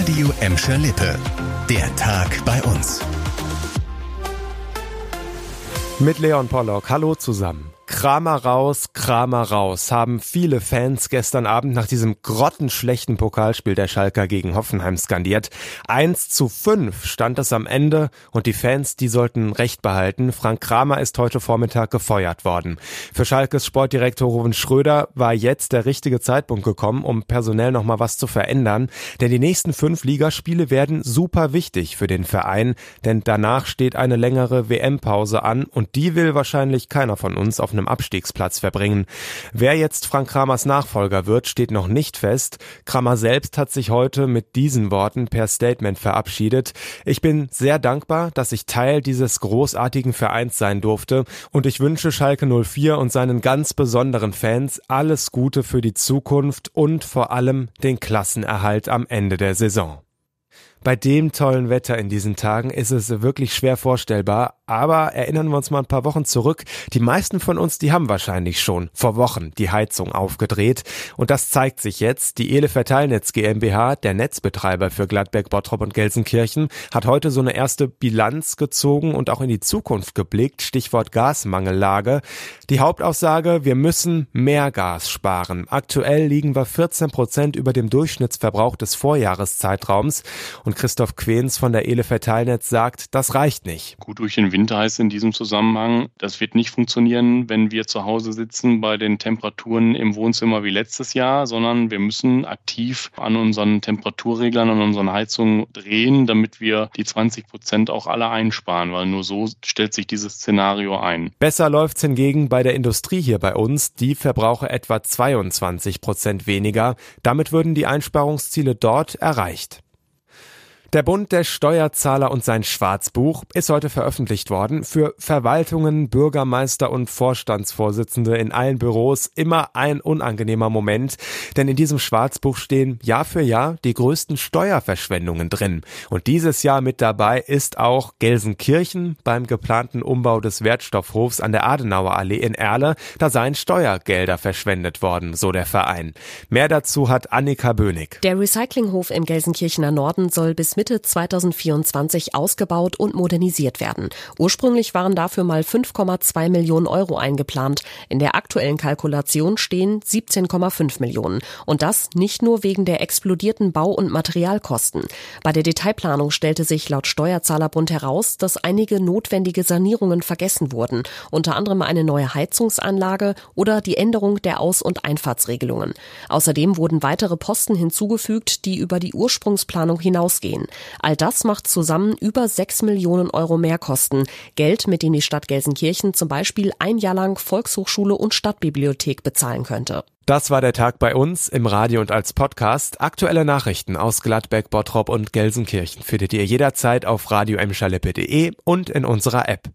Radio Emscher Lippe. Der Tag bei uns. Mit Leon Pollock. Hallo zusammen. Kramer raus, Kramer raus, haben viele Fans gestern Abend nach diesem grottenschlechten Pokalspiel der Schalker gegen Hoffenheim skandiert. 1 zu 5 stand es am Ende und die Fans, die sollten Recht behalten. Frank Kramer ist heute Vormittag gefeuert worden. Für Schalkes Sportdirektor Ruven Schröder war jetzt der richtige Zeitpunkt gekommen, um personell nochmal was zu verändern. Denn die nächsten fünf Ligaspiele werden super wichtig für den Verein, denn danach steht eine längere WM-Pause an und die will wahrscheinlich keiner von uns auf einem Abstiegsplatz verbringen. Wer jetzt Frank Kramers Nachfolger wird, steht noch nicht fest. Kramer selbst hat sich heute mit diesen Worten per Statement verabschiedet. Ich bin sehr dankbar, dass ich Teil dieses großartigen Vereins sein durfte und ich wünsche Schalke 04 und seinen ganz besonderen Fans alles Gute für die Zukunft und vor allem den Klassenerhalt am Ende der Saison. Bei dem tollen Wetter in diesen Tagen ist es wirklich schwer vorstellbar, aber erinnern wir uns mal ein paar Wochen zurück. Die meisten von uns, die haben wahrscheinlich schon vor Wochen die Heizung aufgedreht. Und das zeigt sich jetzt. Die Ele Verteilnetz GmbH, der Netzbetreiber für Gladbeck, Bottrop und Gelsenkirchen, hat heute so eine erste Bilanz gezogen und auch in die Zukunft geblickt. Stichwort Gasmangellage. Die Hauptaussage, wir müssen mehr Gas sparen. Aktuell liegen wir 14 Prozent über dem Durchschnittsverbrauch des Vorjahreszeitraums. Christoph Quens von der Ele Verteilnetz sagt, das reicht nicht. Gut durch den Winter heißt in diesem Zusammenhang, das wird nicht funktionieren, wenn wir zu Hause sitzen bei den Temperaturen im Wohnzimmer wie letztes Jahr, sondern wir müssen aktiv an unseren Temperaturreglern, an unseren Heizungen drehen, damit wir die 20 Prozent auch alle einsparen, weil nur so stellt sich dieses Szenario ein. Besser läuft's hingegen bei der Industrie hier bei uns. Die verbrauche etwa 22 Prozent weniger. Damit würden die Einsparungsziele dort erreicht. Der Bund der Steuerzahler und sein Schwarzbuch ist heute veröffentlicht worden. Für Verwaltungen, Bürgermeister und Vorstandsvorsitzende in allen Büros immer ein unangenehmer Moment, denn in diesem Schwarzbuch stehen Jahr für Jahr die größten Steuerverschwendungen drin. Und dieses Jahr mit dabei ist auch Gelsenkirchen beim geplanten Umbau des Wertstoffhofs an der Adenauer Allee in Erle. Da seien Steuergelder verschwendet worden, so der Verein. Mehr dazu hat Annika Bönig. Der Recyclinghof im Gelsenkirchener Norden soll bis Mitte 2024 ausgebaut und modernisiert werden. Ursprünglich waren dafür mal 5,2 Millionen Euro eingeplant. In der aktuellen Kalkulation stehen 17,5 Millionen. Und das nicht nur wegen der explodierten Bau- und Materialkosten. Bei der Detailplanung stellte sich laut Steuerzahlerbund heraus, dass einige notwendige Sanierungen vergessen wurden. Unter anderem eine neue Heizungsanlage oder die Änderung der Aus- und Einfahrtsregelungen. Außerdem wurden weitere Posten hinzugefügt, die über die Ursprungsplanung hinausgehen. All das macht zusammen über 6 Millionen Euro Mehrkosten. Geld, mit dem die Stadt Gelsenkirchen zum Beispiel ein Jahr lang Volkshochschule und Stadtbibliothek bezahlen könnte. Das war der Tag bei uns im Radio und als Podcast. Aktuelle Nachrichten aus Gladbeck, Bottrop und Gelsenkirchen findet ihr jederzeit auf radio und in unserer App.